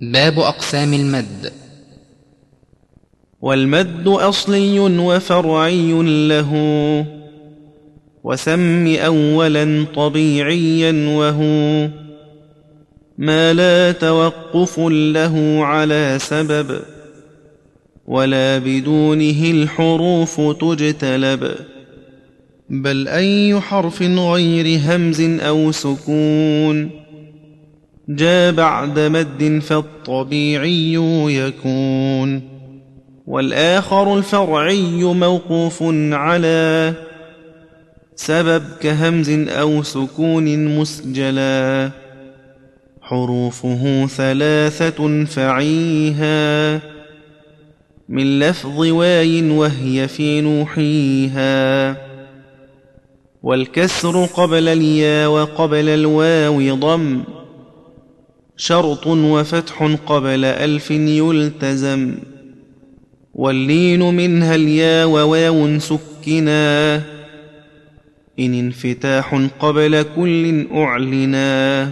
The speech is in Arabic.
باب أقسام المد. والمد أصلي وفرعي له وسم أولا طبيعيا وهو ما لا توقف له على سبب ولا بدونه الحروف تجتلب. بل أي حرف غير همز أو سكون جاء بعد مد فالطبيعي يكون والآخر الفرعي موقوف على سبب كهمز أو سكون مسجلا حروفه ثلاثة فعيها من لفظ واي وهي في نوحيها والكسر قبل اليا وقبل الواو ضم شرط وفتح قبل ألف يلتزم. واللين منها اليا وواو سكنا. إن انفتاح قبل كل أعلنا.